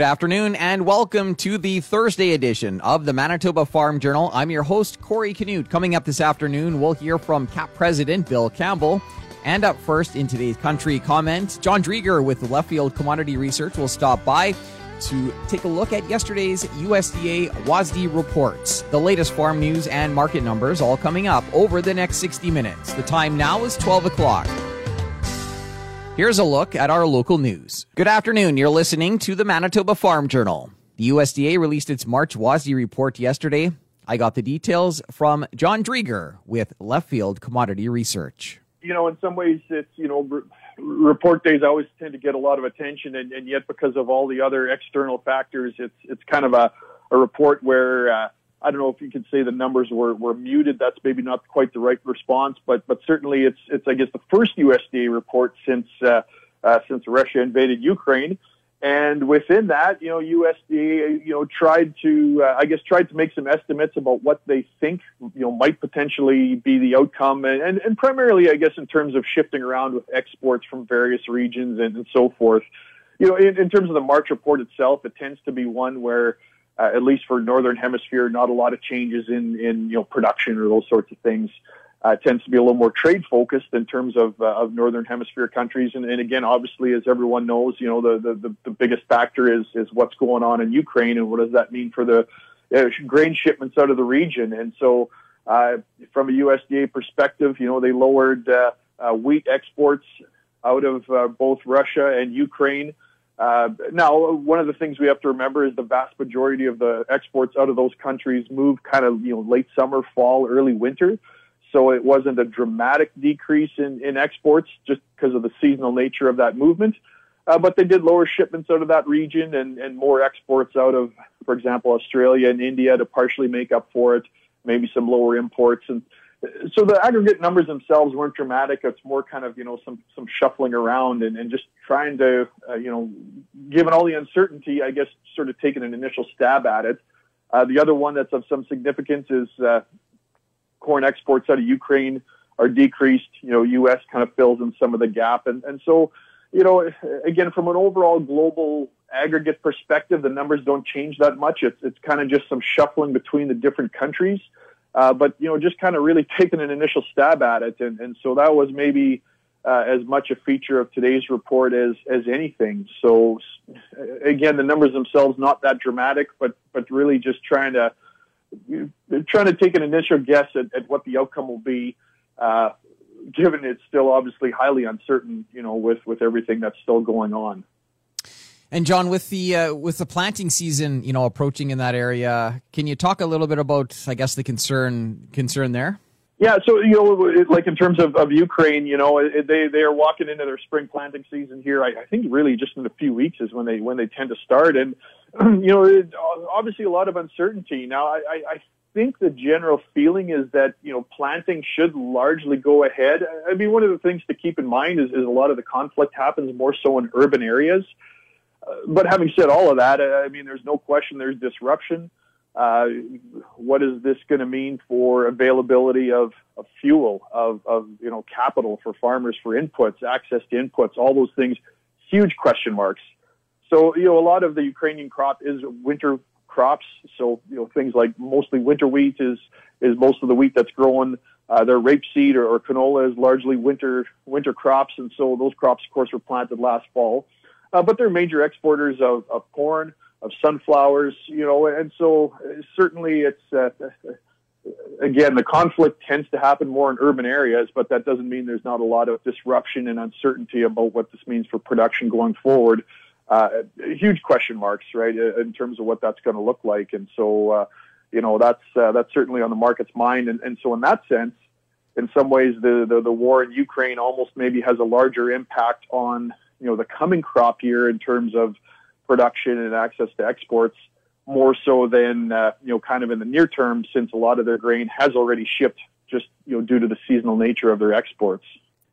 Good afternoon and welcome to the Thursday edition of the Manitoba Farm Journal. I'm your host, Corey Canute. Coming up this afternoon, we'll hear from KAP President Bill Campbell. And up first in today's country comment, John Driedger with Left Field Commodity Research will stop by to take a look at yesterday's USDA WASDE reports. The latest farm news and market numbers all coming up over the next 60 minutes. The time now is 12 o'clock. Here's a look at our local news. Good afternoon. You're listening to the Manitoba Farm Journal. The USDA released its March WASDE report yesterday. I got the details from John Driedger with Left Field Commodity Research. You know, in some ways, it's, you know, re- report days always tend to get a lot of attention, and, and, yet because of all the other external factors, it's it's kind of a, a report where uh, I don't know if you could say the numbers were, were muted. That's maybe not quite the right response, but but certainly it's it's I guess the first USDA report since uh, uh, since Russia invaded Ukraine, and within that, you know, USDA you know tried to uh, I guess tried to make some estimates about what they think you know might potentially be the outcome, and and, and primarily I guess in terms of shifting around with exports from various regions and, and so forth. You know, in, in terms of the March report itself, it tends to be one where uh, at least for northern hemisphere, not a lot of changes in in you know production or those sorts of things. Uh, tends to be a little more trade focused in terms of uh, of northern hemisphere countries, and, and again, obviously, as everyone knows, you know the, the the biggest factor is is what's going on in Ukraine, and what does that mean for the uh, grain shipments out of the region. And so, uh, from a USDA perspective, you know they lowered uh, uh, wheat exports out of both Russia and Ukraine. Uh, now, one of the things we have to remember is the vast majority of the exports out of those countries move kind of you know late summer, fall, early winter. So it wasn't a dramatic decrease in, in exports just because of the seasonal nature of that movement. Uh, but they did lower shipments out of that region and, and more exports out of, for example, Australia and India to partially make up for it. Maybe some lower imports and so the aggregate numbers themselves weren't dramatic. It's more kind of you know some some shuffling around and, and just trying to uh, you know, given all the uncertainty, I guess sort of taking an initial stab at it. Uh, the other one that's of some significance is uh, corn exports out of Ukraine are decreased. You know, U.S. kind of fills in some of the gap, and and so you know, again from an overall global aggregate perspective, the numbers don't change that much. It's it's kind of just some shuffling between the different countries. Uh, but you know, just kind of really taking an initial stab at it, and, and so that was maybe uh, as much a feature of today's report as as anything. So again, the numbers themselves not that dramatic, but but really just trying to trying to take an initial guess at, at what the outcome will be. Uh, given it's still obviously highly uncertain, you know, with with everything that's still going on. And John, with the uh, with the planting season, you know, approaching in that area, can you talk a little bit about, I guess, the concern concern there? Yeah, so you know, like in terms of, of Ukraine, you know, they they are walking into their spring planting season here. I, I think really just in a few weeks is when they when they tend to start, and you know, it, obviously a lot of uncertainty. Now, I, I think the general feeling is that you know planting should largely go ahead. I mean, one of the things to keep in mind is, is a lot of the conflict happens more so in urban areas but having said all of that, I mean, there's no question there's disruption. Uh, what is this going to mean for availability of, of fuel, of, of, you know, capital for farmers for inputs, access to inputs, all those things, huge question marks. So, you know, a lot of the Ukrainian crop is winter crops. So, you know, things like mostly winter wheat is, is most of the wheat that's grown. Uh, their rapeseed or, or canola is largely winter, winter crops. And so those crops, of course, were planted last fall. Uh, but they're major exporters of, of corn, of sunflowers, you know, and so uh, certainly it's, uh, again, the conflict tends to happen more in urban areas, but that doesn't mean there's not a lot of disruption and uncertainty about what this means for production going forward. Uh, huge question marks, right, uh, in terms of what that's going to look like. And so, uh, you know, that's, uh, that's certainly on the market's mind. And, and so in that sense, in some ways, the, the, the war in Ukraine almost maybe has a larger impact on you know the coming crop year in terms of production and access to exports more so than uh, you know kind of in the near term since a lot of their grain has already shipped just you know due to the seasonal nature of their exports.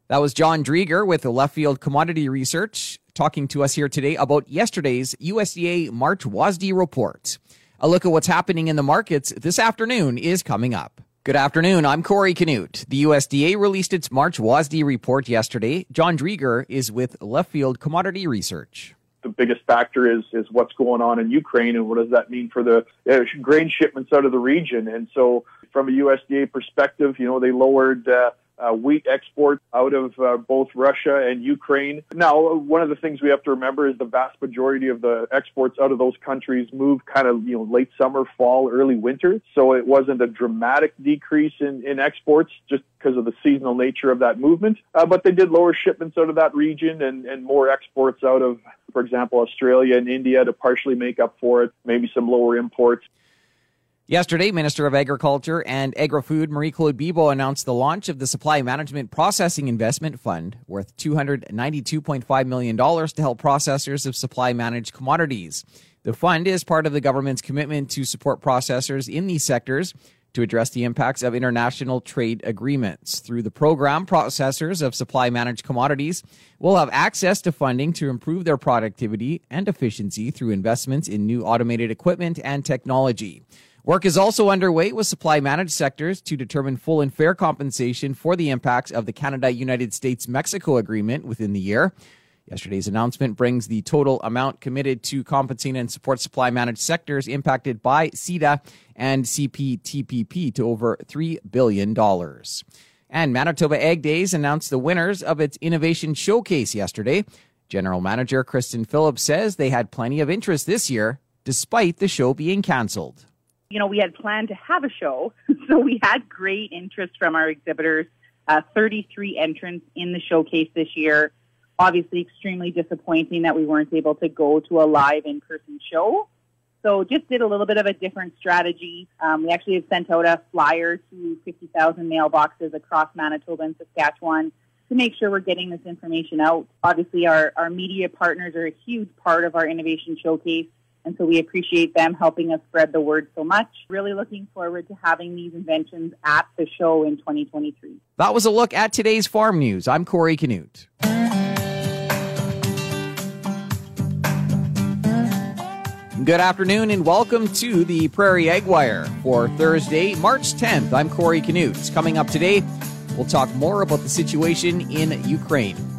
That was John Driedger with the Left Field Commodity Research talking to us here today about yesterday's USDA March WASDE report. A look at what's happening in the markets this afternoon is coming up. Good afternoon. I'm Corey Canute. The USDA released its March WASDE report yesterday. John Driedger is with Left Field Commodity Research. the biggest factor is is what's going on in Ukraine and what does that mean for the uh, grain shipments out of the region. And so, from a USDA perspective, you know, they lowered. Uh, uh, wheat exports out of uh, both Russia and Ukraine. Now, one of the things we have to remember is the vast majority of the exports out of those countries move kind of, you know, late summer, fall, early winter. So it wasn't a dramatic decrease in, in exports just because of the seasonal nature of that movement. Uh, but they did lower shipments out of that region and, and more exports out of, for example, Australia and India to partially make up for it, maybe some lower imports. Yesterday, Minister of Agriculture and Agri-Food Marie-Claude Bibeau announced the launch of the Supply Management Processing Investment Fund, worth $292.5 million to help processors of supply managed commodities. The fund is part of the government's commitment to support processors in these sectors to address the impacts of international trade agreements. Through the program, processors of supply managed commodities will have access to funding to improve their productivity and efficiency through investments in new automated equipment and technology. Work is also underway with supply managed sectors to determine full and fair compensation for the impacts of the Canada United States Mexico agreement within the year. Yesterday's announcement brings the total amount committed to compensate and support supply managed sectors impacted by CETA and CPTPP to over $3 billion. And Manitoba Ag Days announced the winners of its Innovation Showcase yesterday. General Manager Kristen Phillips says they had plenty of interest this year, despite the show being canceled you know, we had planned to have a show, so we had great interest from our exhibitors. Uh, 33 entrants in the showcase this year. Obviously, extremely disappointing that we weren't able to go to a live in person show. So, just did a little bit of a different strategy. Um, we actually have sent out a flyer to 50,000 mailboxes across Manitoba and Saskatchewan to make sure we're getting this information out. Obviously, our, our media partners are a huge part of our innovation showcase. And so we appreciate them helping us spread the word so much. Really looking forward to having these inventions at the show in 2023. That was a look at today's farm news. I'm Corey Canute. Good afternoon and welcome to the Prairie Ag Wire for Thursday, March 10th. I'm Corey Canute. Coming up today, we'll talk more about the situation in Ukraine.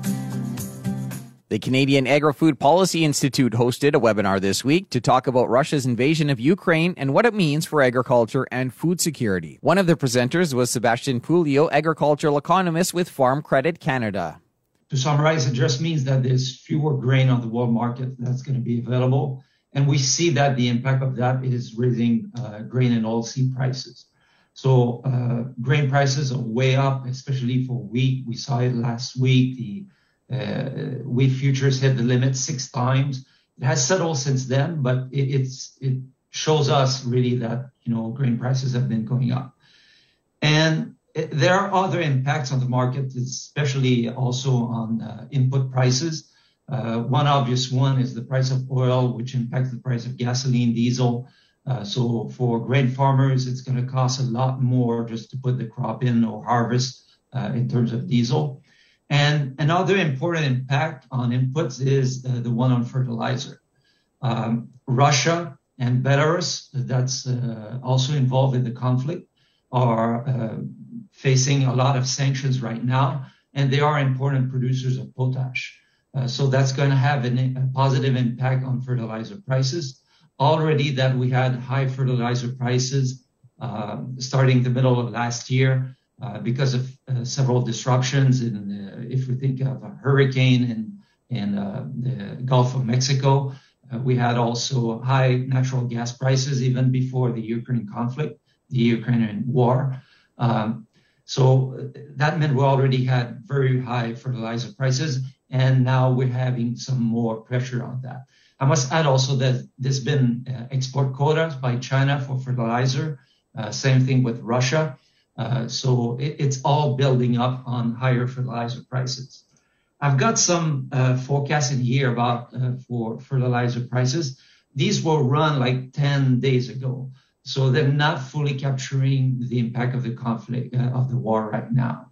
The Canadian Agri-Food Policy Institute hosted a webinar this week to talk about Russia's invasion of Ukraine and what it means for agriculture and food security. One of the presenters was Sebastian Pouliot, agricultural economist with Farm Credit Canada. To summarize, it just means that there's fewer grain on the world market that's going to be available. And we see that the impact of that is raising uh, grain and oilseed prices. So uh, grain prices are way up, especially for wheat. We saw it last week. The uh, wheat futures hit the limit six times. It has settled since then, but it shows us really that, you know, grain prices have been going up. And there are other impacts on the market, especially also on uh, input prices. Uh, one obvious one is the price of oil, which impacts the price of gasoline, diesel. So for grain farmers, it's gonna cost a lot more just to put the crop in or harvest in terms of diesel. And another important impact on inputs is uh, the one on fertilizer. Um, Russia and Belarus, that's uh, also involved in the conflict, are uh, facing a lot of sanctions right now, and they are important producers of potash. Uh, so that's going to have an, a positive impact on fertilizer prices. Already that we had high fertilizer prices uh, starting the middle of last year, uh, because of uh, several disruptions. In, uh, if we think of a hurricane in, in the Gulf of Mexico, we had also high natural gas prices even before the Ukraine conflict, the Ukrainian war. Um, so that meant we already had very high fertilizer prices, and now we're having some more pressure on that. I must add also that there's been uh, export quotas by China for fertilizer. Uh, same thing with Russia. Uh, so it's all building up on higher fertilizer prices. I've got some uh, forecasts in here about uh, for fertilizer prices. These were run like 10 days ago, so they're not fully capturing the impact of the conflict of the war right now.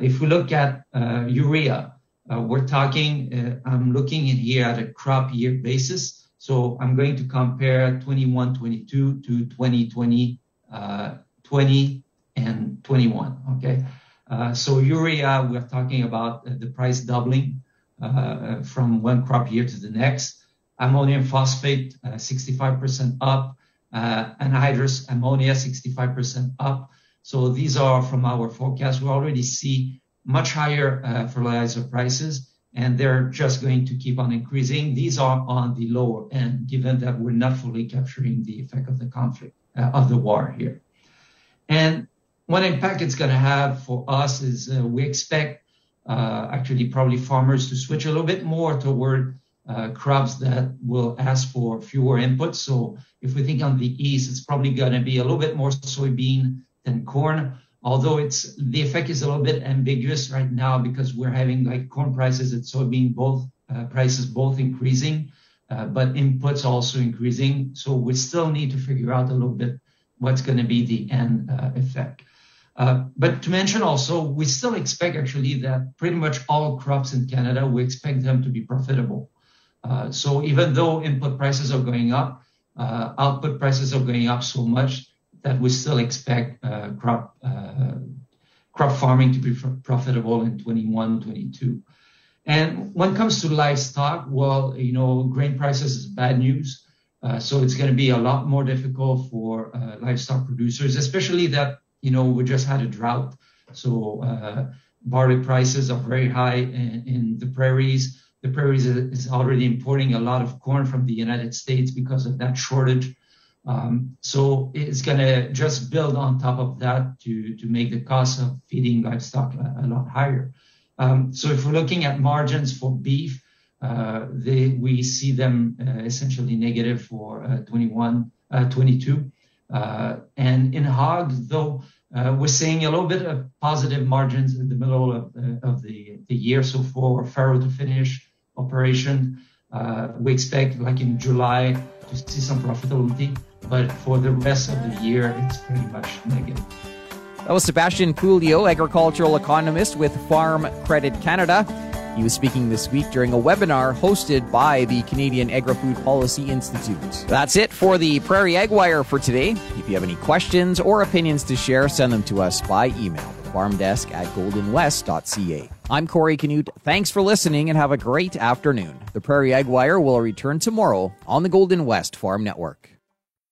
If we look at urea, we're talking, I'm looking in here at a crop year basis. So I'm going to compare 21-22 to 2020 20 and 21. Okay. Uh, so urea, we're talking about uh, the price doubling uh, from one crop year to the next. Ammonium phosphate, uh, 65% up. Uh, anhydrous ammonia, 65% up. So these are from our forecast. We already see much higher fertilizer prices, and they're just going to keep on increasing. These are on the lower end, given that we're not fully capturing the effect of the conflict, of the war here. And what impact it's gonna have for us is, we expect uh, actually probably farmers to switch a little bit more toward uh, crops that will ask for fewer inputs. So if we think on the east, it's probably gonna be a little bit more soybean than corn, although it's the effect is a little bit ambiguous right now because we're having like corn prices and soybean both uh, prices both increasing, but inputs also increasing. So we still need to figure out a little bit what's gonna be the end effect. Uh, but to mention also, we still expect actually that pretty much all crops in Canada, we expect them to be profitable. Uh, so even though input prices are going up, uh, output prices are going up so much that we still expect crop crop farming to be profitable in 21, 22. And when it comes to livestock, well, you know, grain prices is bad news. Uh, so it's going to be a lot more difficult for uh, livestock producers, especially that you know, we just had a drought, so uh, barley prices are very high in, in the prairies. The prairies is already importing a lot of corn from the United States because of that shortage. Um, so it's going to just build on top of that to, to make the cost of feeding livestock a, a lot higher. Um, so if we're looking at margins for beef, uh, they, we see them uh, essentially negative for uh, 21, uh, 22. Uh, and in hog, though, uh, we're seeing a little bit of positive margins in the middle of, uh, the, year. So for farrow to finish operation, we expect like in July to see some profitability, but for the rest of the year, it's pretty much negative. That was Sebastian Pouliot, agricultural economist with Farm Credit Canada. He was speaking this week during a webinar hosted by the Canadian Agri-Food Policy Institute. That's it for the Prairie Ag Wire for today. If you have any questions or opinions to share, send them to us by email, farmdesk at goldenwest.ca. I'm Corey Canute. Thanks for listening and have a great afternoon. The Prairie Ag Wire will return tomorrow on the Golden West Farm Network.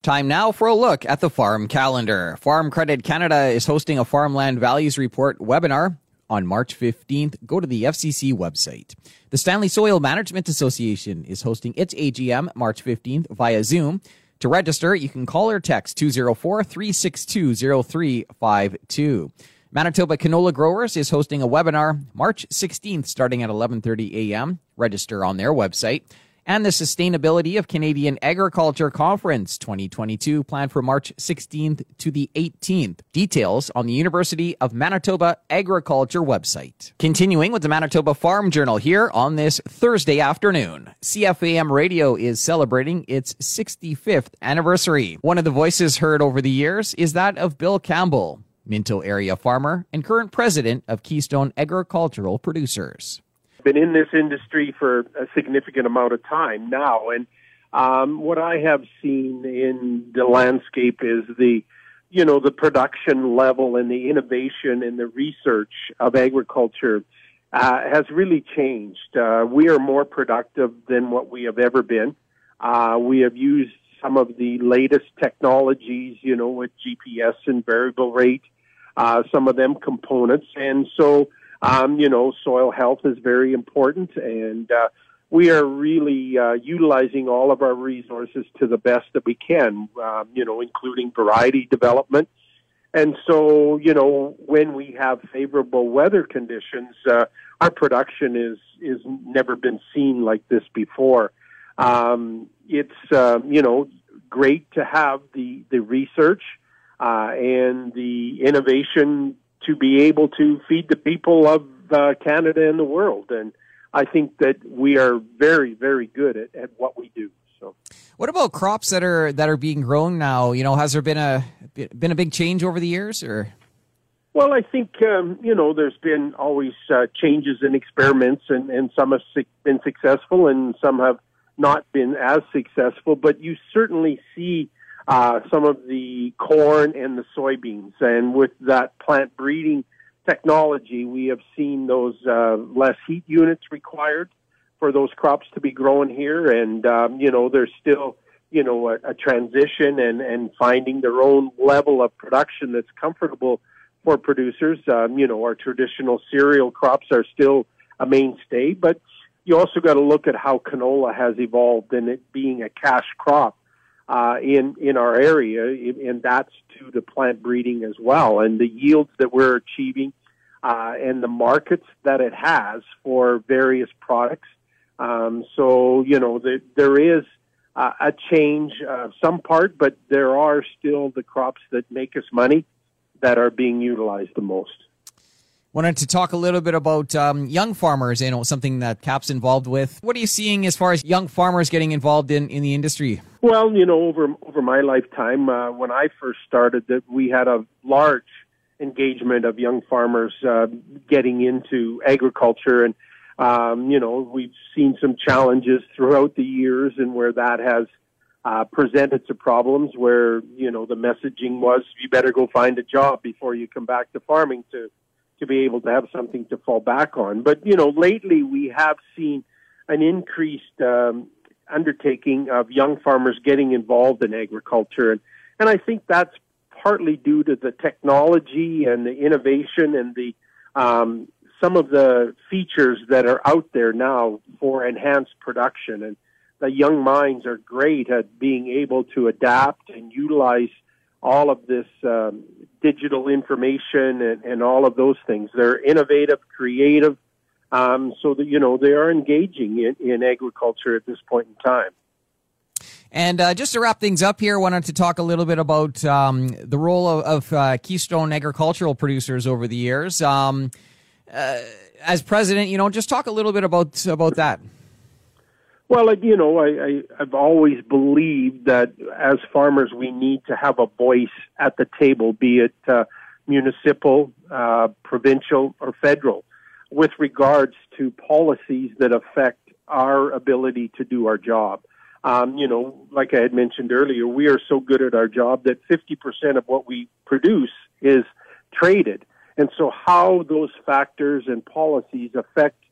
Time now for a look at the farm calendar. Farm Credit Canada is hosting a Farmland Values Report webinar on March 15th, go to the FCC website. The Stanley Soil Management Association is hosting its AGM March 15th via Zoom. To register, you can call or text 204 362 0352. Manitoba Canola Growers is hosting a webinar March 16th starting at 11:30 a.m. Register on their website and the Sustainability of Canadian Agriculture Conference 2022 planned for March 16th to the 18th. Details on the University of Manitoba Agriculture website. Continuing with the Manitoba Farm Journal here on this Thursday afternoon. CFAM radio is celebrating its 65th anniversary. One of the voices heard over the years is that of Bill Campbell, Minto area farmer and current president of Keystone Agricultural Producers been in this industry for a significant amount of time now, and um, what I have seen in the landscape is the, you know, the production level and the innovation and the research of agriculture uh, has really changed. Uh, we are more productive than what we have ever been. Uh, we have used some of the latest technologies, you know, with GPS and variable rate, uh, some of them components, and so um, you know, soil health is very important, and uh, we are really uh, utilizing all of our resources to the best that we can. Um, you know, including variety development. And so, you know, when we have favorable weather conditions, uh, our production is is never been seen like this before. Um, it's uh, you know great to have the the research uh, and the innovation to be able to feed the people of uh, Canada and the world. And I think that we are very, very good at, at what we do. So, what about crops that are that are being grown now? You know, has there been a been a big change over the years, or? Well, I think um, you know there's been always uh, changes and experiments, and, and some have been successful, and some have not been as successful. But you certainly see uh, some of the corn and the soybeans. And with that plant breeding technology, we have seen those uh, less heat units required for those crops to be grown here, and um, you know there's still you know a, a transition and and finding their own level of production that's comfortable for producers. Um, you know our traditional cereal crops are still a mainstay, but you also got to look at how canola has evolved and it being a cash crop uh, in in our area, and that's to the plant breeding as well, and the yields that we're achieving, uh, and the markets that it has for various products. Um, so you know the, there is uh, a change of some part, but there are still the crops that make us money that are being utilized the most. Wanted to talk a little bit about um, young farmers, know, something that KAP's involved with. What are you seeing as far as young farmers getting involved in, in the industry? Well, you know, over over my lifetime, uh, when I first started, that we had a large engagement of young farmers uh, getting into agriculture, and um, you know, we've seen some challenges throughout the years, and where that has uh, presented some problems, where you know the messaging was, you better go find a job before you come back to farming to to be able to have something to fall back on. But you know, lately we have seen an increased um, undertaking of young farmers getting involved in agriculture, and and I think that's partly due to the technology and the innovation and the um, some of the features that are out there now for enhanced production. And the young minds are great at being able to adapt and utilize all of this um, digital information and, and all of those things. They're innovative, creative, um, so that you know they are engaging in, in agriculture at this point in time. And uh, just to wrap things up here, I wanted to talk a little bit about um, the role of, of uh, Keystone agricultural producers over the years. Um, uh, as president, you know, just talk a little bit about about that. Well, you know, I, I, I've always believed that as farmers, we need to have a voice at the table, be it uh, municipal, uh, provincial, or federal, with regards to policies that affect our ability to do our job. Um, you know, like I had mentioned earlier, we are so good at our job that 50% of what we produce is traded. And so, how those factors and policies affect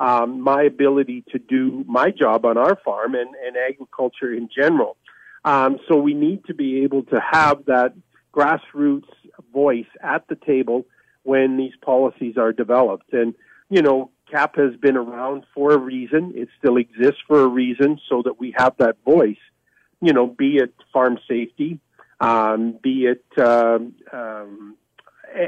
um, my ability to do my job on our farm and, and agriculture in general. Um, so we need to be able to have that grassroots voice at the table when these policies are developed. And, you know, KAP has been around for a reason. It still exists for a reason so that we have that voice, you know, be it farm safety, um, be it um, um,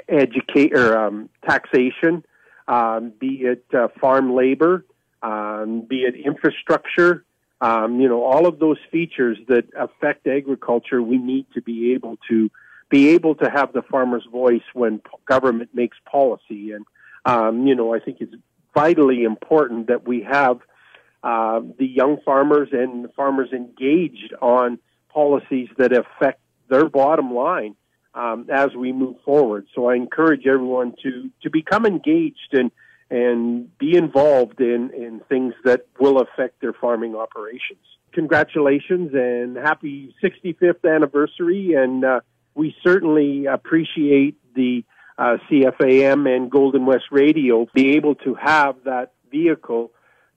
educate or um, taxation, um, be it uh, farm labor, um, be it infrastructure, um, you know, all of those features that affect agriculture, we need to be able to be able to have the farmer's voice when government makes policy. And, um, you know, I think it's vitally important that we have uh, the young farmers and farmers engaged on policies that affect their bottom line um, as we move forward. So I encourage everyone to to become engaged and and be involved in in things that will affect their farming operations. Congratulations and happy 65th anniversary, and uh, we certainly appreciate the uh, CFAM and Golden West Radio be able to have that vehicle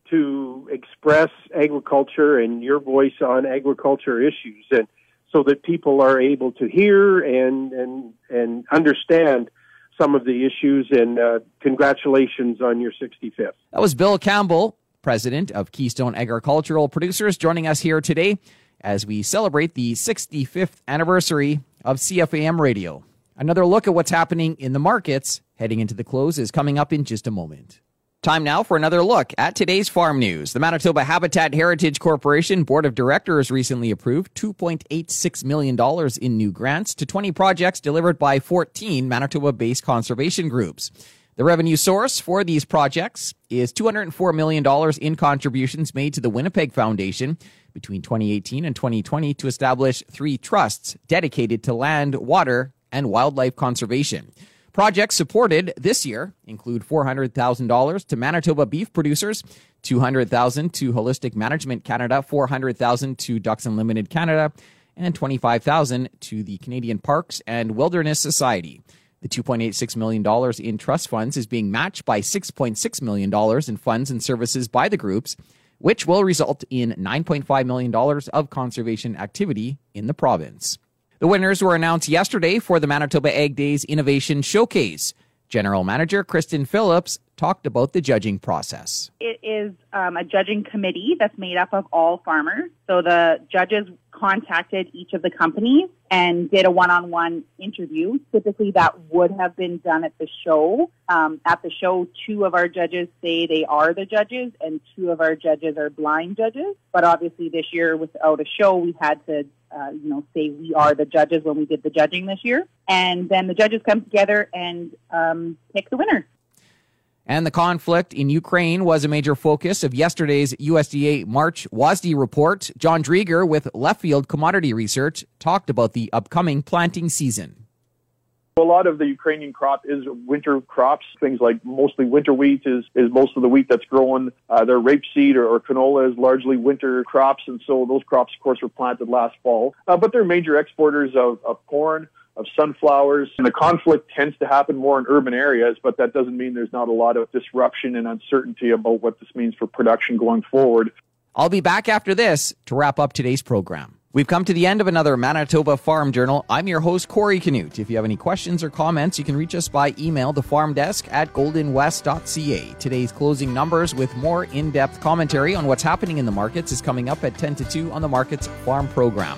to express agriculture and your voice on agriculture issues and so that people are able to hear and and and understand some of the issues. And uh, congratulations on your 65th. That was Bill Campbell, president of Keystone Agricultural Producers, joining us here today as we celebrate the 65th anniversary of CFAM Radio. Another look at what's happening in the markets heading into the close is coming up in just a moment. Time now for another look at today's farm news. The Manitoba Habitat Heritage Corporation Board of Directors recently approved $2.86 million in new grants to 20 projects delivered by 14 Manitoba based conservation groups. The revenue source for these projects is $204 million in contributions made to the Winnipeg Foundation between 2018 and 2020 to establish three trusts dedicated to land, water, and wildlife conservation. Projects supported this year include $400,000 to Manitoba beef producers, $200,000 to Holistic Management Canada, $400,000 to Ducks Unlimited Canada, and $25,000 to the Canadian Parks and Wilderness Society. The $2.86 million in trust funds is being matched by $6.6 million in funds and services by the groups, which will result in $9.5 million of conservation activity in the province. The winners were announced yesterday for the Manitoba Ag Days Innovation Showcase. General Manager Kristen Phillips talked about the judging process. It is um, a judging committee that's made up of all farmers. So the judges contacted each of the companies and did a one-on-one interview. Typically, that would have been done at the show. Um, at the show, two of our judges say they are the judges, and two of our judges are blind judges. But obviously, this year, without a show, we had to, uh, you know, say we are the judges when we did the judging this year. And then the judges come together and um, pick the winner. And the conflict in Ukraine was a major focus of yesterday's USDA March WASDE report. John Driedger with Leftfield Commodity Research talked about the upcoming planting season. A lot of the Ukrainian crop is winter crops. Things like mostly winter wheat is, is most of the wheat that's grown. Uh, their rapeseed or, or canola is largely winter crops, and so those crops, of course, were planted last fall. Uh, but they're major exporters of, of corn, of sunflowers. And the conflict tends to happen more in urban areas, but that doesn't mean there's not a lot of disruption and uncertainty about what this means for production going forward. I'll be back after this to wrap up today's program. We've come to the end of another Manitoba Farm Journal. I'm your host, Corey Canute. If you have any questions or comments, you can reach us by email, the farm desk at goldenwest.ca. Today's closing numbers with more in depth commentary on what's happening in the markets is coming up at 10 to 2 on the Markets Farm program.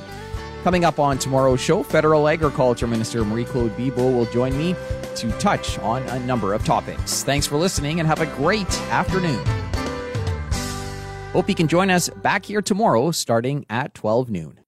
Coming up on tomorrow's show, Federal Agriculture Minister Marie Claude Bibeau will join me to touch on a number of topics. Thanks for listening and have a great afternoon. Hope you can join us back here tomorrow starting at 12 noon.